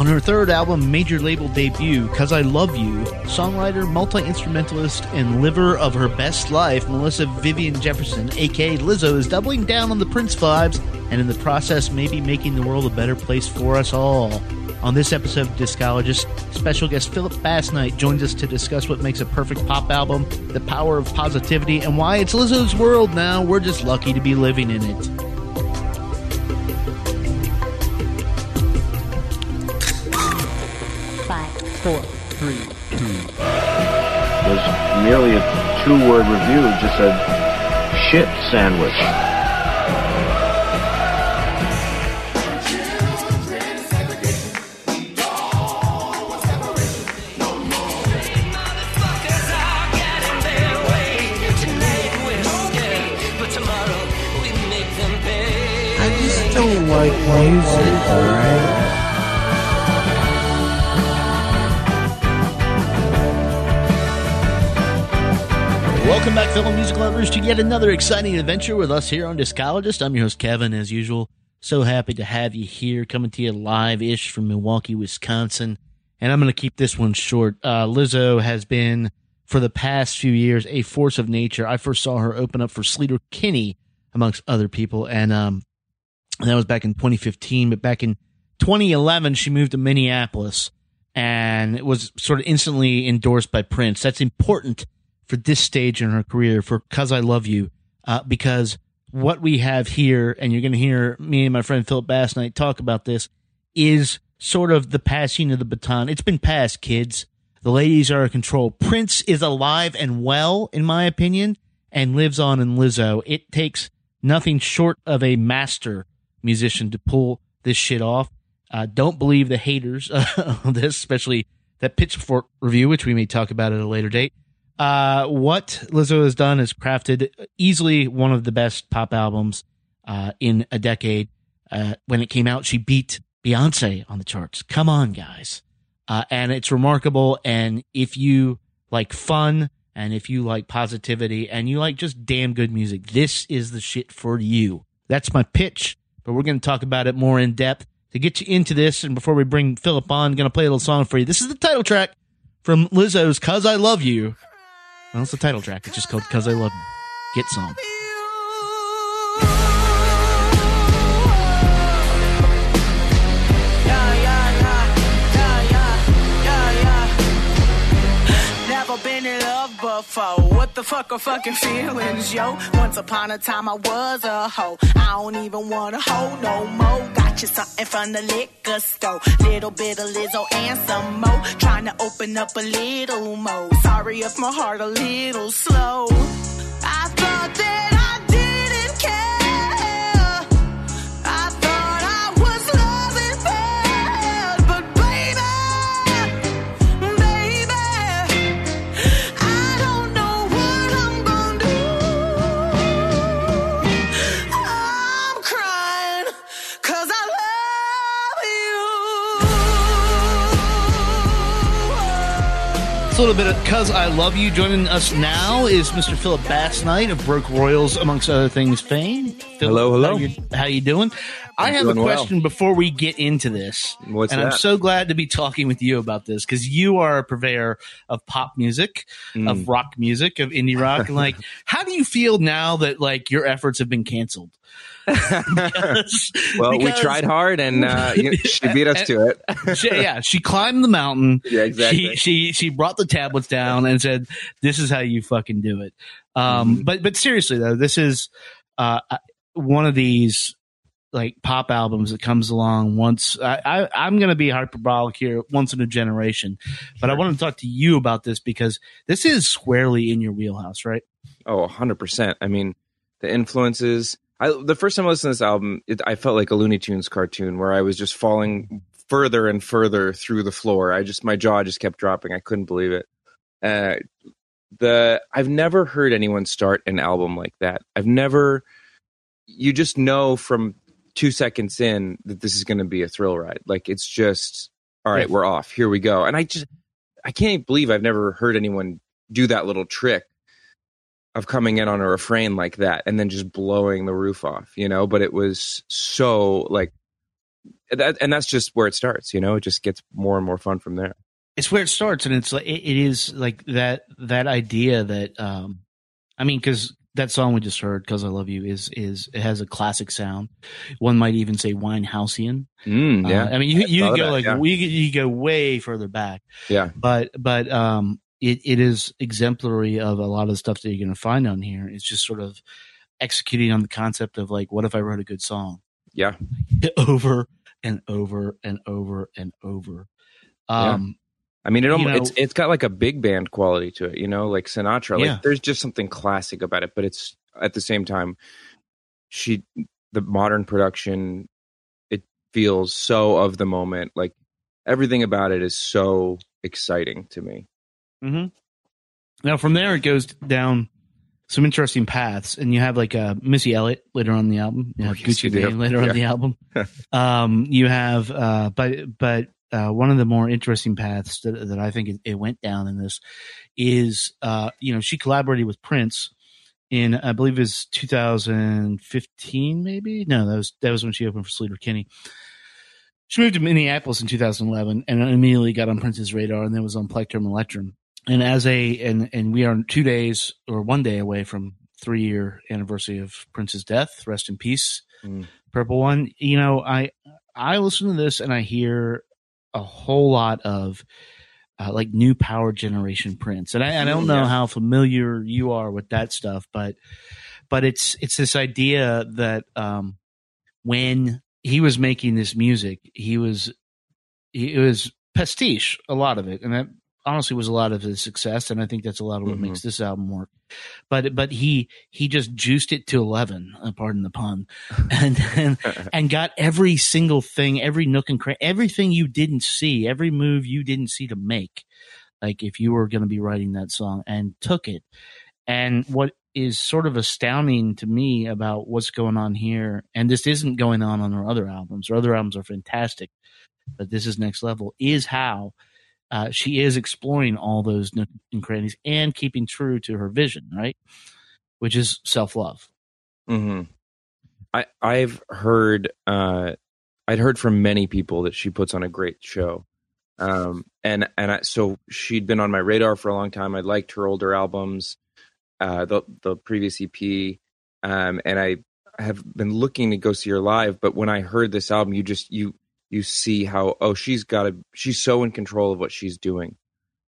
On her third album, major label debut, Cuz I Love You, songwriter, multi instrumentalist, and liver of her best life, Melissa Vivian Jefferson, aka Lizzo, is doubling down on the Prince vibes and in the process, maybe making the world a better place for us all. On this episode of Discologist, special guest Philip Bassnight joins us to discuss what makes a perfect pop album, the power of positivity, and why it's Lizzo's world now. We're just lucky to be living in it. Merely a two-word review, just a shit sandwich. I just don't like music, alright? Welcome back, fellow music lovers, to yet another exciting adventure with us here on Discologist. I'm your host, Kevin, as usual. So happy to have you here, coming to you live ish from Milwaukee, Wisconsin. And I'm going to keep this one short. Uh, Lizzo has been, for the past few years, a force of nature. I first saw her open up for Sleater Kinney, amongst other people. And um, that was back in 2015. But back in 2011, she moved to Minneapolis and it was sort of instantly endorsed by Prince. That's important for this stage in her career for Cuz I Love You, uh, because what we have here, and you're going to hear me and my friend Philip Bassnight talk about this, is sort of the passing of the baton. It's been passed, kids. The ladies are in control. Prince is alive and well, in my opinion, and lives on in Lizzo. It takes nothing short of a master musician to pull this shit off. Uh, don't believe the haters of this, especially that Pitchfork review, which we may talk about at a later date. Uh, what Lizzo has done is crafted easily one of the best pop albums uh, in a decade. Uh, when it came out, she beat Beyonce on the charts. Come on, guys. Uh, and it's remarkable. And if you like fun and if you like positivity and you like just damn good music, this is the shit for you. That's my pitch, but we're going to talk about it more in depth to get you into this. And before we bring Philip on, I'm going to play a little song for you. This is the title track from Lizzo's Cuz I Love You. Well, it's the title track. It's just called Cuz I Love You. Get some. Fuck are fucking feelings, yo? Once upon a time I was a hoe. I don't even want a hoe no more. Got you something from the liquor store. Little bit of Lizzo and some more. Trying to open up a little more. Sorry if my heart a little slow. A little bit of Cuz I Love You. Joining us now is Mr. Philip Bass Bassnight of Broke Royals, amongst other things, fame. Hello, hello. How you, how you doing? I have a doing well. question before we get into this. What's and I'm so glad to be talking with you about this because you are a purveyor of pop music, Mm. of rock music, of indie rock. and like, how do you feel now that like your efforts have been canceled? Because- Well, we tried hard, and uh, you she beat us to it. she, yeah, she climbed the mountain. Yeah, exactly. She she she brought the tablets down and said, "This is how you fucking do it." Um, Mhm. but but seriously though, this is uh one of these like pop albums that comes along once. I, I I'm going to be hyperbolic here, once in a generation. But I want to talk to you about this because this is squarely in your wheelhouse, right? Oh, 100%. I mean, the influences. I, the first time I listened to this album, it, I felt like a Looney Tunes cartoon where I was just falling further and further through the floor. I just, my jaw just kept dropping. I couldn't believe it. Uh, the, I've never heard anyone start an album like that. I've never, you just know from two seconds in that this is going to be a thrill ride. Like it's just, all right, we're off. Here we go. And I just, I can't believe I've never heard anyone do that little trick of coming in on a refrain like that and then just blowing the roof off, you know. But it was so like that, and that's just where it starts. You know, it just gets more and more fun from there. it's where it starts and it's like it, it is like that that idea that um i mean because that song we just heard because i love you is is it has a classic sound one might even say winehousean Mm, yeah, Uh, i mean you you go that, like yeah. we you go way further back yeah, but but um it, it is exemplary of a lot of the stuff that you're going to find on here it's just sort of executing on the concept of like what if i wrote a good song yeah. over and over and over and over um I mean, it You almost, know- it's it's got like a big band quality to it, you know, like Sinatra. Like Yeah. there's just something classic about it, but it's at the same time, she the modern production, it feels so of the moment. Like everything about it is so exciting to me. Hmm Now from there it goes down some interesting paths, and you have like uh, Missy Elliott later on the album. You Oh, have yes, Gucci. Mane later on Yeah. in the album. um, you have, uh, but but uh, one of the more interesting paths that, that I think it, it went down in this is, uh, you know, she collaborated with Prince in I believe it was 2015, maybe. No, that was that was when she opened for Sleater Kinney. She moved to Minneapolis in 2011 and immediately got on Prince's radar, and then was on Plectrum Electrum. And as a and and we are two days or one day away from three year anniversary of Prince's death. Rest in peace, Mm. Purple One. You know, I I listen to this and I hear a whole lot of uh, like new power generation Prince, and I, I don't know Yeah. how familiar you are with that stuff, but but it's it's this idea that um, when he was making this music, he was he, it was pastiche, a lot of it, and that honestly was a lot of his success, and I think that's a lot of what Mhm. makes this album work. But but he he just juiced it to eleven, uh, pardon the pun, and and and got every single thing, every nook and cranny, everything you didn't see, every move you didn't see to make, like if you were going to be writing that song, and took it. And what is sort of astounding to me about what's going on here, and this isn't going on on her other albums. Her other albums are fantastic, but this is next level. Is how uh, she is exploring all those nook and crannies and keeping true to her vision, right? Which is self love. hmm I I've heard uh I'd heard from many people that she puts on a great show. Um and and I, so she'd been on my radar for a long time. I liked her older albums, uh the the previous EP um and I have been looking to go see her live, but when I heard this album you just you you see how oh she's got to she's so in control of what she's doing.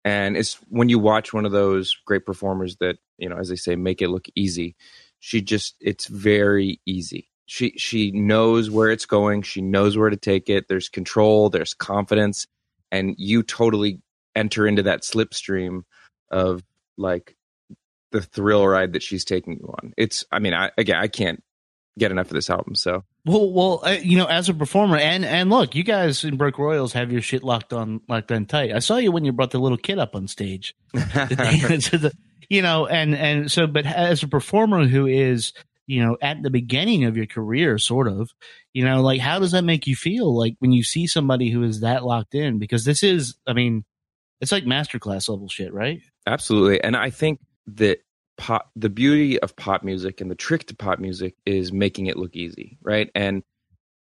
And it's when you watch one of those great performers that, you know, as they say make it look easy she just it's very easy. She she knows where it's going. She knows where to take it. There's control. There's confidence. And you totally enter into that slipstream of like the thrill ride that she's taking you on. It's i mean i again i can't get enough of this album so Well, well, uh, you know, as a performer, and and look, you guys in Broke Royals have your shit locked on, locked on tight. I saw you when you brought the little kid up on stage, the, you know, and and so, but as a performer who is, you know, at the beginning of your career, sort of, you know, like how does that make you feel? Like when you see somebody who is that locked in, because this is, I mean, it's like masterclass level shit, right? Absolutely. And I think that pop the beauty of pop music and the trick to pop music is making it look easy, right? And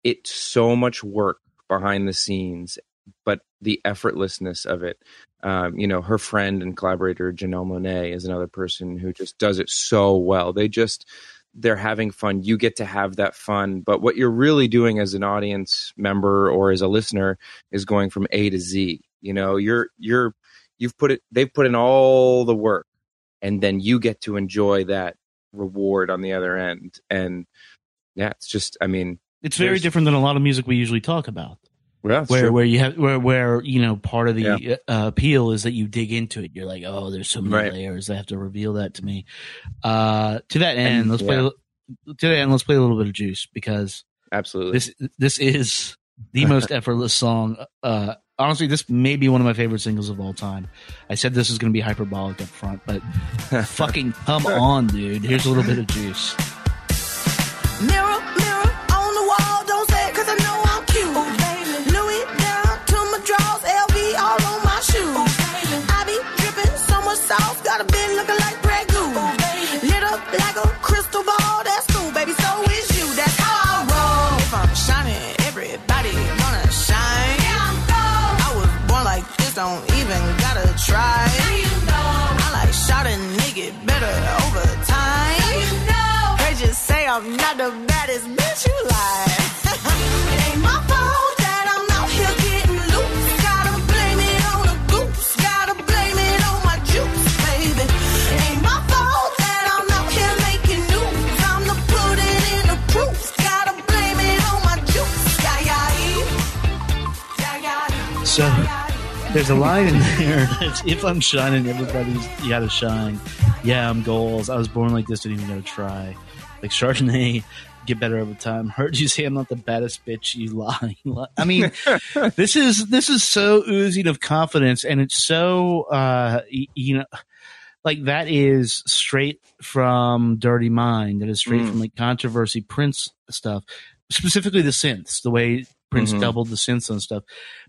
it's so much work behind the scenes, but the effortlessness of it. Um, you know, her friend and collaborator Janelle Monáe is another person who just does it so well. They just they're having fun. You get to have that fun, but what you're really doing as an audience member or as a listener is going from A to Z. You know, you're you're you've put it they've put in all the work and then you get to enjoy that reward on the other end and yeah it's just i mean It's very different than a lot of music we usually talk about. yeah, where true. where you have where where you know part of the Yeah. uh, appeal is that you dig into it. You're like, oh, there's so many Right. layers. They have to reveal that to me. Uh, to that end, And- let's play. yeah. a- To that end, let's play a little bit of juice because absolutely this this is the most effortless song. Uh, honestly, this may be one of my favorite singles of all time. I said this is going to be hyperbolic up front, but fucking come on, dude. Here's a little bit of juice. Mirror, don't even gotta try. Now you know. I like shouting, make it better over time. Now you know. They just say I'm not the baddest bitch you like. it ain't my fault. There's a line in there if I'm shining, everybody's gotta shine. Yeah, I'm goals. I was born like this, didn't even gotta try. Like Chardonnay, get better over time. Heard you say I'm not the baddest bitch, you lie. You lie. I mean, this is this is so oozing of confidence and it's so uh y- you know like that is straight from Dirty Mind. That is straight Mm. from like controversy Prince stuff, specifically the synths, the way Prince Mhm. doubled the synths and stuff.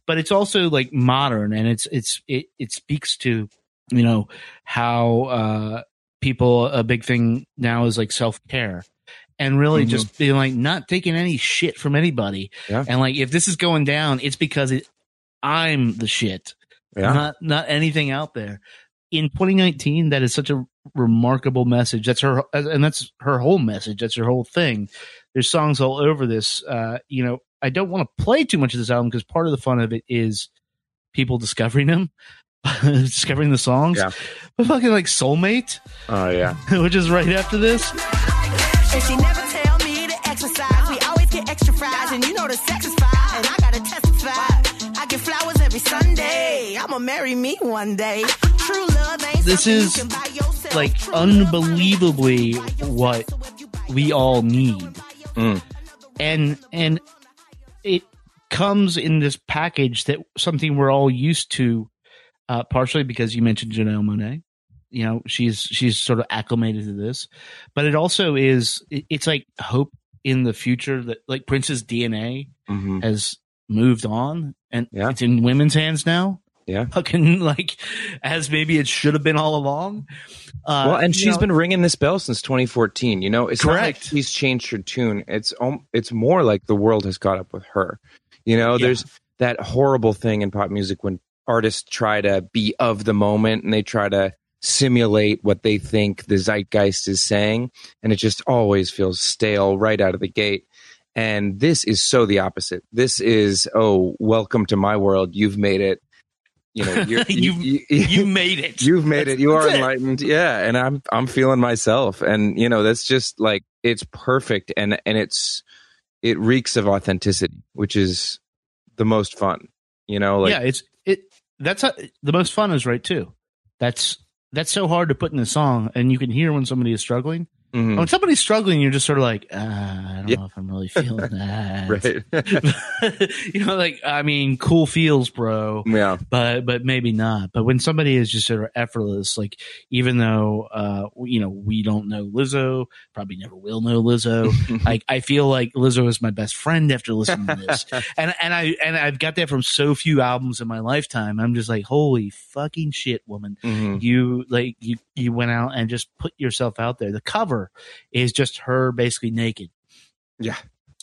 But it's also like modern, and it's it's it it speaks to you know how uh people a big thing now is like self care. And really Mhm. just being like not taking any shit from anybody. Yeah. And like if this is going down, it's because it, I'm the shit Yeah. not not anything out there. In 2019, that is such a remarkable message. That's her, and that's her whole message. That's her whole thing. There's songs all over this. Uh, you know, I don't want to play too much of this album because part of the fun of it is people discovering them, discovering the songs. Yeah. But fucking like Soulmate, Oh yeah. which is right after this. And she never tell me to exercise. We always get extra fries, and you know the sex is fine. And I gotta testify. I get flowers every Sunday. I'ma marry me one day. True love ain't This is, can buy yourself. like True love ain't unbelievably something you can buy what yourself. So if you buy we all need. Mm. and and it comes in this package that something we're all used to uh partially because you mentioned Janelle Monáe you know she's she's sort of acclimated to this but it also is it's like hope in the future that like Prince's DNA hmm has moved on and Yeah. it's in women's hands now Yeah. fucking like as maybe it should have been all along uh well, and she's know, been ringing this bell since 2014. You know, it's not like Correct. she's changed her tune. It's um, it's more like the world has caught up with her. You know, Yeah. there's that horrible thing in pop music when artists try to be of the moment and they try to simulate what they think the zeitgeist is saying, and it just always feels stale right out of the gate. And this is so the opposite. This is, oh, welcome to my world. You've made it. You know, you're, you, You've- you, you made it You've made it. You are That's it. enlightened. Yeah, and I'm I'm feeling myself, and you know that's just like it's perfect, and and it's it reeks of authenticity, which is the most fun. You know, like yeah, it's it. That's the most fun is right too. That's that's so hard to put in a song, and you can hear when somebody is struggling. Mhm, When somebody's struggling, you're just sort of like, uh, I don't Yeah. know if I'm really feeling that. right. you know, like I mean, cool feels, bro, yeah, but but maybe not. But when somebody is just sort of effortless, like even though uh, you know we don't know Lizzo, probably never will know Lizzo. like I feel like Lizzo is my best friend after listening to this, and and I and I've got that from so few albums in my lifetime. I'm just like, holy fucking shit, woman! Mhm. You like you you went out and just put yourself out there. The cover is just her basically naked. Yeah.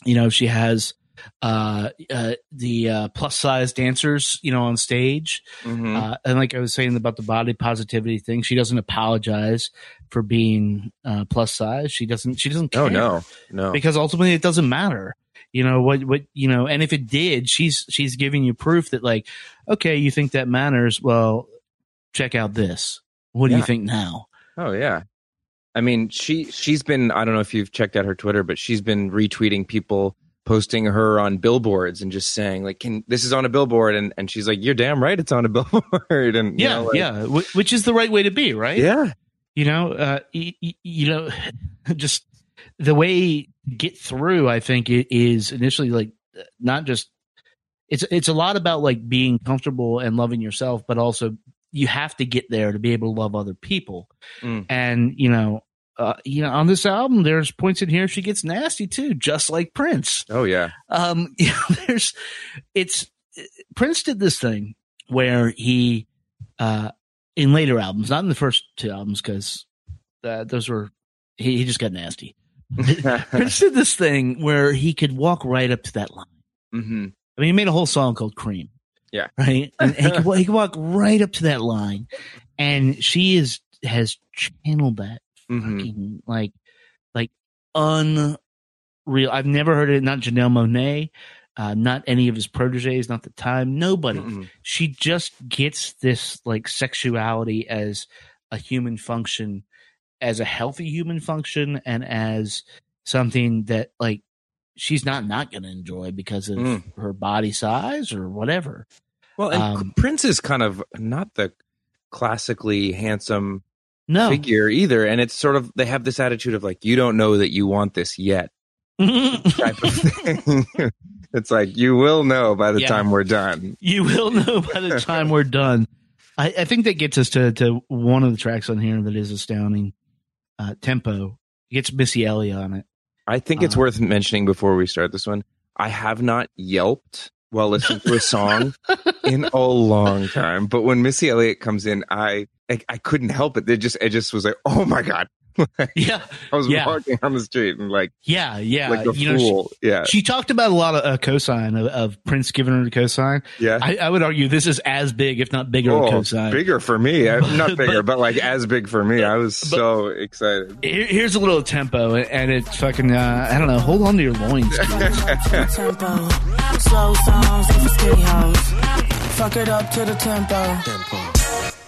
you know she has uh uh the uh plus size dancers you know on stage Mhm. uh, and like I was saying about the body positivity thing, she doesn't apologize for being uh, plus size. She doesn't. She doesn't. Care oh no, no, because ultimately it doesn't matter. You know what? What you know? And if it did, she's she's giving you proof that like, okay, you think that matters. Well, check out this. What do you think now? oh yeah. I mean, she she's been. I don't know if you've checked out her Twitter, but she's been retweeting people posting her on billboards and just saying like, "Can this is on a billboard?" And and she's like, "You're damn right, it's on a billboard." And you Yeah, know, like- yeah. Which is the right way to be, right? yeah, you know uh y- y- you know just the way get through i think it is initially like not just it's it's a lot about like being comfortable and loving yourself but also you have to get there to be able to love other people. Mm. and you know uh, you know, on this album, there's points in here she gets nasty too, just like Prince. Oh yeah. um you know, there's it's prince did this thing where he uh in later albums not in the first two albums because uh, those were he, he just got nasty. Prince did this thing where he could walk right up to that line. Hmm i mean he made a whole song called cream Yeah. right and he could, wa- he could walk right up to that line and she is has channeled that hmm fucking like like unreal. I've never heard it. Not Janelle Monáe, uh, not any of his proteges, not the time. Nobody. Mm-mm. She just gets this like sexuality as a human function, as a healthy human function, and as something that like she's not not going to enjoy because of Mm. her body size or whatever. Well, and Um, Prince is kind of not the classically handsome No, figure either, and it's sort of they have this attitude of like you don't know that you want this yet type of thing. it's like you will know by the Yeah. time we're done. you will know by the time we're done. I, I think that gets us to, to one of the tracks on here that is astounding. Uh, tempo it gets Missy Elliott on it. I think it's Uh, worth mentioning before we start this one. I have not yelped while listening to a song in a long time, but when Missy Elliott comes in, I I, I couldn't help it. It just it just was like, oh my god! Yeah, I was Yeah. walking on the street and like yeah, yeah. like a you know, she, yeah, she talked about a lot of uh, cosign of, of Prince giving her the cosign. yeah. I, I would argue this is as big, if not bigger, Oh, cosign. bigger for me. I- Not bigger, But- but, like as big for me. I was so excited. Here- Here's a little tempo, and it's fucking. Uh, I don't know. Hold on to your loins. tempo. Slow songs skinny hoes. Fuck it up to the tempo. tempo.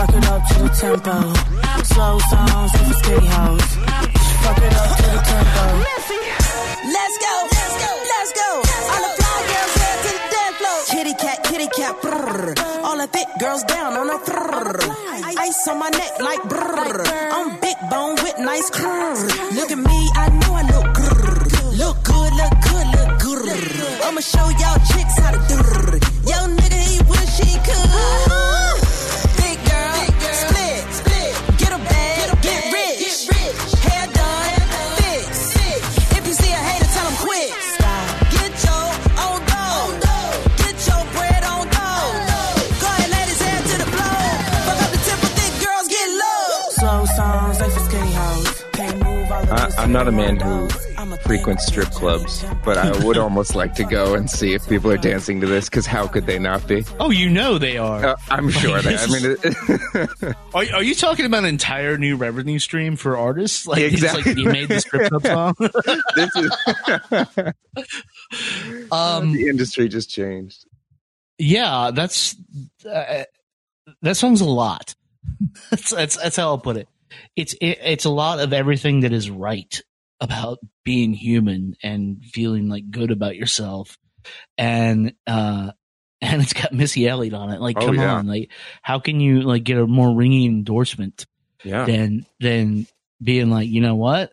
Fuck it up to the tempo. Slow songs and skinny hoes. Fuck it up to the tempo. Let's go, let's go, let's go. All the fly girls head to the dance floor. Kitty cat, kitty cat, brrr. All the thick girls down on a brrr. Ice on my neck like brrr. I'm big bone with nice curves. Look at me, I know I look grrr. Look good, look good, look good. I'ma show y'all chicks I'm not a man who the I'm a thick frequents strip clubs, but I would almost like to go and see if people are dancing to this because how could they not be? Oh, you know they are. Uh, I'm sure that. I mean, it, Are, are you talking about an entire new revenue stream for artists? Like, Exactly. it's like you made the strip club song. this is um, the industry just changed. yeah, that's uh, that song's a lot. that's, that's that's how I'll put it. It's it, it's a lot of everything that is right about being human and feeling like good about yourself, and uh, and it's got Missy Elliott on it. Like, Oh, come yeah. on, like, how can you like get a more ringing endorsement Yeah. than than being like, you know what?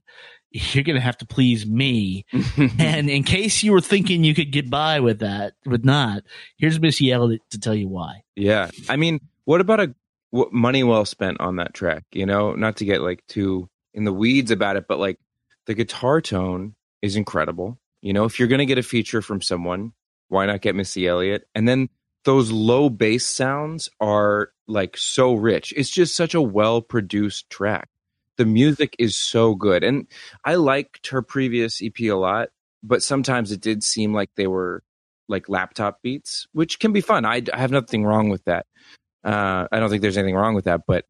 You're gonna have to please me. and in case you were thinking you could get by with that, with not, here's Missy Elliott to tell you why. Yeah. I mean, what about a money well spent on that track? You know, not to get like too in the weeds about it, but like the guitar tone is incredible. You know, if you're going to get a feature from someone, why not get Missy Elliott? And then those low bass sounds are like so rich. It's just such a well produced track. The music is so good. And I liked her previous EP a lot, but sometimes it did seem like they were like laptop beats, which can be fun. I, I have nothing wrong with that. Uh, I don't think there's anything wrong with that, but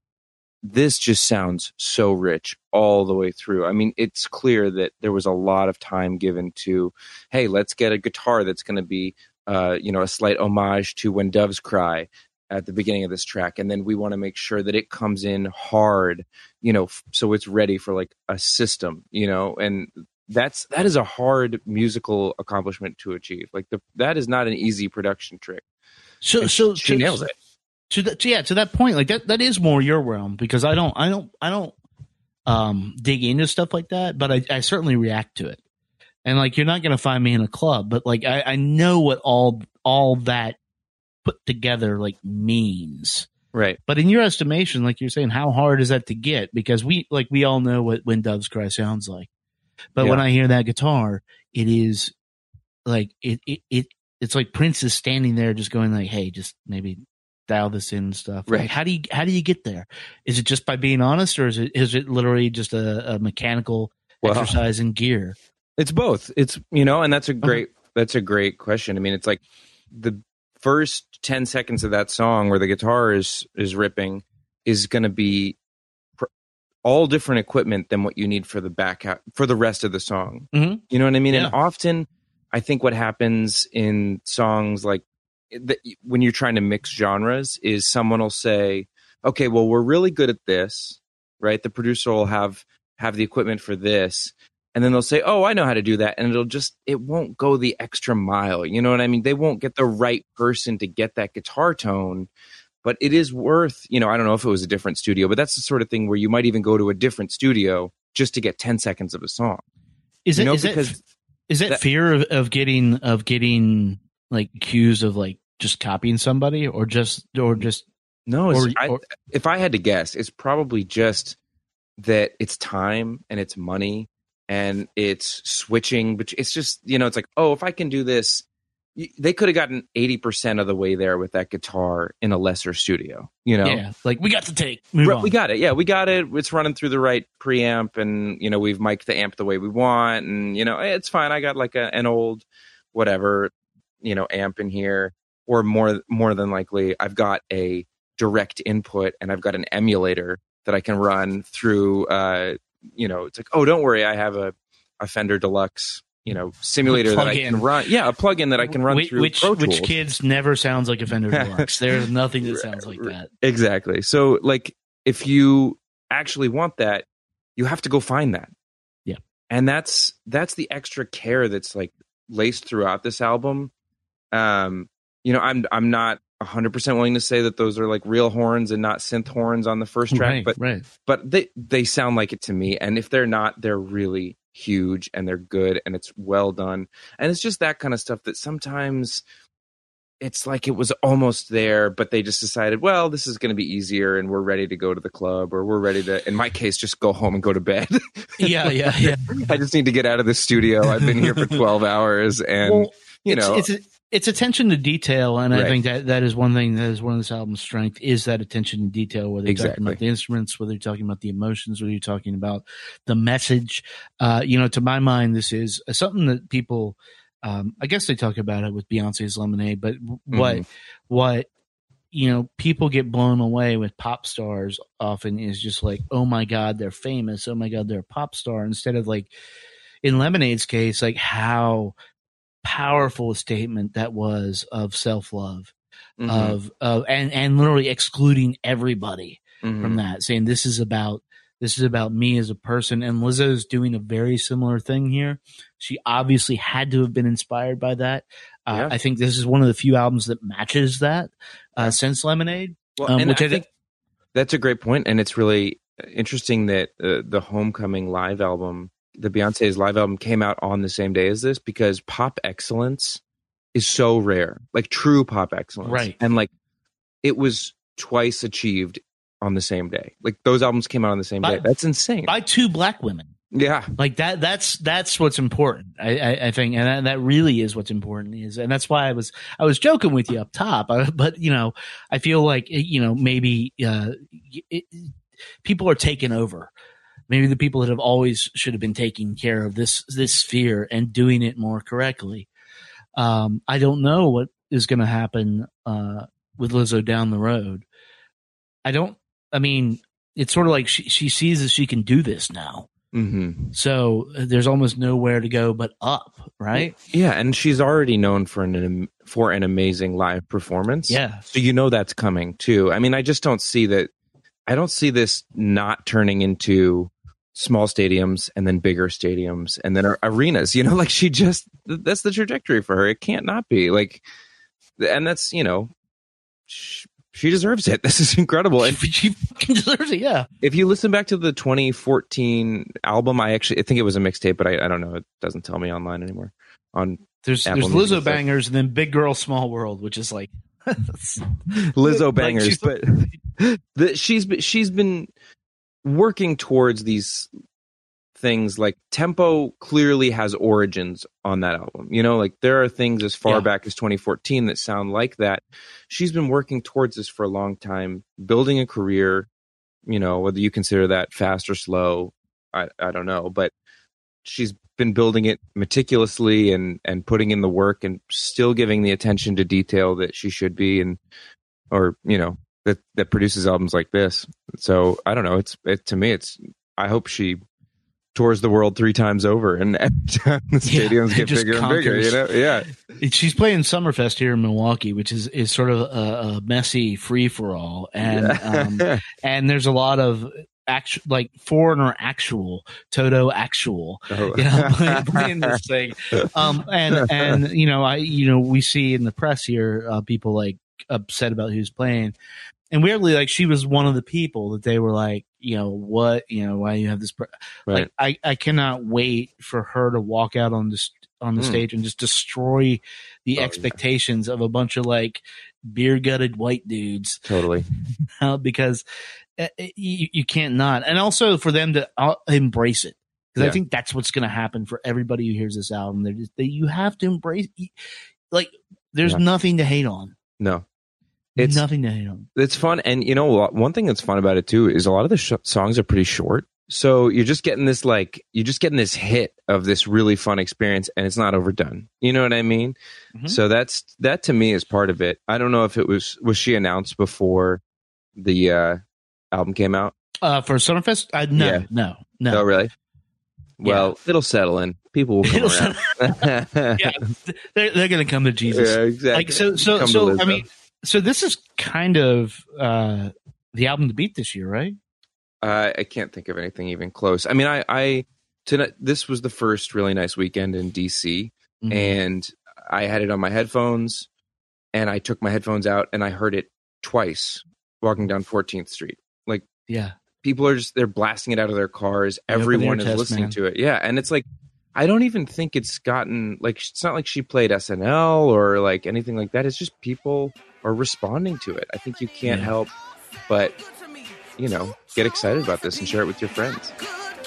this just sounds so rich all the way through. I mean, it's clear that there was a lot of time given to, hey, let's get a guitar that's going to be, uh, you know, a slight homage to When Doves Cry at the beginning of this track, and then we want to make sure that it comes in hard, you know, f- so it's ready for like a system, you know, and that's that is a hard musical accomplishment to achieve. Like the that is not an easy production trick. So, And so she to, nails it. To that, yeah, to that point, like that, that is more your realm because I don't, I don't, I don't, um, dig into stuff like that, but I, I certainly react to it. And like, you're not going to find me in a club, but like, I, I know what all, all that put together like means. Right. But in your estimation, like you're saying, how hard is that to get? Because we, like, we all know what when doves cry sounds like. But when I hear that guitar, it is like it it, it it's like Prince is standing there just going like, "Hey, just maybe dial this in stuff." Like, Right. how do you how do you get there? Is it just by being honest, or is it is it literally just a, a mechanical Well, exercise in gear? It's both. It's you know, and that's a great that's a great question. I mean, it's like the first 10 seconds of that song where the guitar is is ripping is going to be pr- all different equipment than what you need for the back half, for the rest of the song. Mhm. You know what I mean? Yeah. And often I think what happens in songs like that when you're trying to mix genres is someone will say, "Okay, well, we're really good at this." Right? The producer will have have the equipment for this and then they'll say oh i know how to do that and it'll just it won't go the extra mile you know what i mean they won't get the right person to get that guitar tone but it is worth you know i don't know if it was a different studio but that's the sort of thing where you might even go to a different studio just to get 10 seconds of a song Is you it know is because is that, that- fear of, of getting of getting like accused of like just copying somebody or just or just no or, I, or if i had to guess it's probably just that it's time and it's money and it's switching but it's just you know it's like oh if i can do this they could have gotten 80% of the way there with that guitar in a lesser studio you know? Yeah, like we got the take move Right, on. we got it. Yeah we got it. It's running through the right preamp and you know we've mic'd the amp the way we want and you know it's fine. I got like a, an old whatever you know amp in here or more more than likely i've got a direct input and i've got an emulator that i can run through uh you know it's like oh don't worry i have a, a fender deluxe you know simulator that i can run yeah a plug-in that i can run which, through which, which kids never sounds like a Fender Deluxe. There's nothing that sounds like that. Exactly. So, like, if you actually want that, you have to go find that. Yeah. And that's that's the extra care that's like laced throughout this album. Um, you know, I'm I'm not 100% willing to say that those are like real horns and not synth horns on the first track, Right, but right. but they they sound like it to me and if they're not they're really huge and they're good and it's well done and it's just that kind of stuff that sometimes it's like it was almost there but they just decided well this is going to be easier and we're ready to go to the club or we're ready to in my case just go home and go to bed Yeah, yeah, yeah. i just need to get out of the studio i've been here for 12 hours and well, you it's, know it's it's attention to detail, and I think that that is one thing that is one of this album's strength is that attention to detail. Whether you're talking about the instruments, whether you're talking about the emotions, whether you're talking about the message. Uh, you know, to my mind, this is something that people. Um, I guess they talk about it with Beyonce's Lemonade, but what Mhm. what you know people get blown away with pop stars often is just like oh my god they're famous oh my god they're a pop star instead of like in lemonade's case like how powerful statement that was of self-love Mhm. of of and and literally excluding everybody Mhm. from that saying this is about this is about me as a person and lizzo's doing a very similar thing here she obviously had to have been inspired by that uh, Yeah. i think this is one of the few albums that matches that uh, since lemonade Well, um, which I I think that's a great point, and it's really interesting that uh, the Homecoming live album, the Beyonce's live album, came out on the same day as this because pop excellence is so rare, like true pop excellence, Right. And like it was twice achieved on the same day. Like those albums came out on the same By- day. That's insane. by two black women yeah, like that that's that's what's important i i, I think and that, that really is what's important is and that's why i was i was joking with you up top uh, but you know i feel like you know maybe uh it, people are taking over maybe the people that have always should have been taking care of this this sphere and doing it more correctly um i don't know what is going to happen uh with lizzo down the road i don't i mean it's sort of like she, she sees that she can do this now hmm so uh, there's almost nowhere to go but up, right? yeah, and she's already known for an for an amazing live performance. Yeah. So you know that's coming too. I mean, I just don't see that. I don't see this not turning into small stadiums and then bigger stadiums and then arenas. You know, like she just that's the trajectory for her. It can't not be like, and that's you know, she, she deserves it. This is incredible. And she fucking deserves it. Yeah. if you listen back to the 2014 album, I actually I think it was a mixtape, but I, I don't know. It doesn't tell me online anymore. On There's Apple there's Lizzobangers and then Big Girl Small World, which is like Lizzo Like, bangers, she's- but the, she's been, she's been working towards these things like tempo clearly has origins on that album you know like there are things as far Yeah. back as 2014 that sound like that she's been working towards this for a long time building a career you know whether you consider that fast or slow i i don't know but she's been building it meticulously and and putting in the work and still giving the attention to detail that she should be and or you know that that produces albums like this. So i don't know. It's it to me it's i hope she tours the world three times over and every time the Yeah, stadiums get just bigger and bigger you know? Yeah. She's playing Summerfest here in Milwaukee, which is, is sort of a, a messy free for all, and um, and there's a lot of actual like foreigner actual Toto actual, Oh. you know, playing, playing this thing, um, and and you know I you know we see in the press here uh, people like upset about who's playing, and weirdly like she was one of the people that they were like you know what you know why you have this pr-? right like I I cannot wait for her to walk out on this on the Mm. stage and just destroy the Oh, yeah. expectations of a bunch of like beer gutted white dudes totally uh, because uh, you, you can't not and also for them to uh, embrace it because Yeah. I think that's what's going to happen for everybody who hears this album they're just, they, you have to embrace like there's Yeah. nothing to hate on no It's- nothing to hate on it's fun and you know one thing that's fun about it too is a lot of the sh- songs are pretty short. So you're just getting this like you're just getting this hit of this really fun experience and it's not overdone. You know what i mean? Mhm. so that's that to me is part of it. I don't know if it was was she announced before the uh album came out? Uh for Summerfest? Uh, no Yeah. no no. Oh really? Well it'll settle in. People will come It'll around. yeah they're, they're going to come to Jesus. Yeah exactly. Like so so Come so i mean so this is kind of uh the album to beat this year right Uh, I can't think of anything even close. I mean, I, I tonight this was the first really nice weekend in DC, Mhm. and I had it on my headphones, and I took my headphones out and I heard it twice walking down 14th Street. Like yeah people are just they're blasting it out of their cars. The open Everyone is test, listening man. to it. Yeah, and it's like I don't even think it's gotten like it's not like she played SNL or like anything like that. It's just people are responding to it. I think you can't Yeah. help but you know get excited about this and share it with your friends.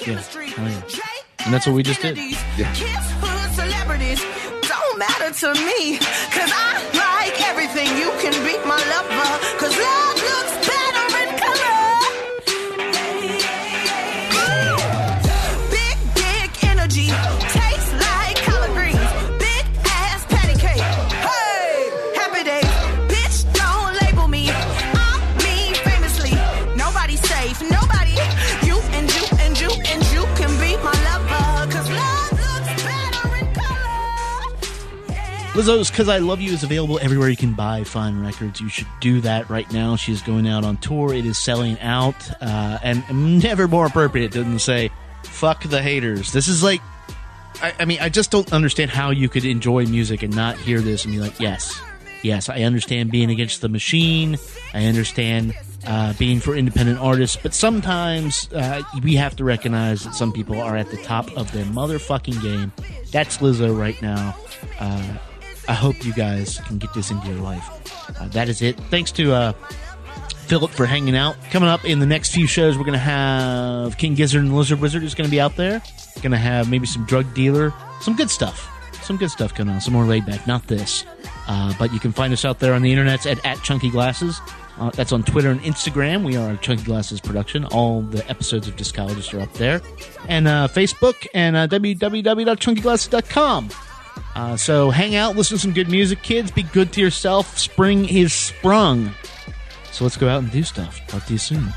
Yeah. Oh, yeah. And that's what we just did. Yeah. Kids, hood celebrities don't matter to me. Cause I like everything. You can be my lover. Cuz I Love You is available everywhere you can buy fine records. You should do that right now. She's going out on tour. It is selling out. Uh, and never more appropriate than to say, fuck the haters. This is like, I, I mean, I just don't understand how you could enjoy music and not hear this and be like, yes, yes, I understand being against the machine. I understand uh, being for independent artists, but sometimes uh, we have to recognize that some people are at the top of their motherfucking game. That's Lizzo right now. Uh, I hope you guys can get this into your life. Uh, that is it. Thanks to uh, Philip for hanging out. Coming up in the next few shows, we're going to have King Gizzard and Lizard Wizard is going to be out there. Going to have maybe some drug dealer, some good stuff. Some good stuff coming on. Some more laid back. Not this. Uh, but you can find us out there on the internet at, at Chunky Glasses. Uh, that's on Twitter and Instagram. We are Chunky Glasses production. All the episodes of Discologist are up there. And uh, Facebook and uh, www.chunkyglasses.com. Uh, so hang out, listen to some good music, kids. Be good to yourself. Spring is sprung. So let's go out and do stuff. Talk to you soon.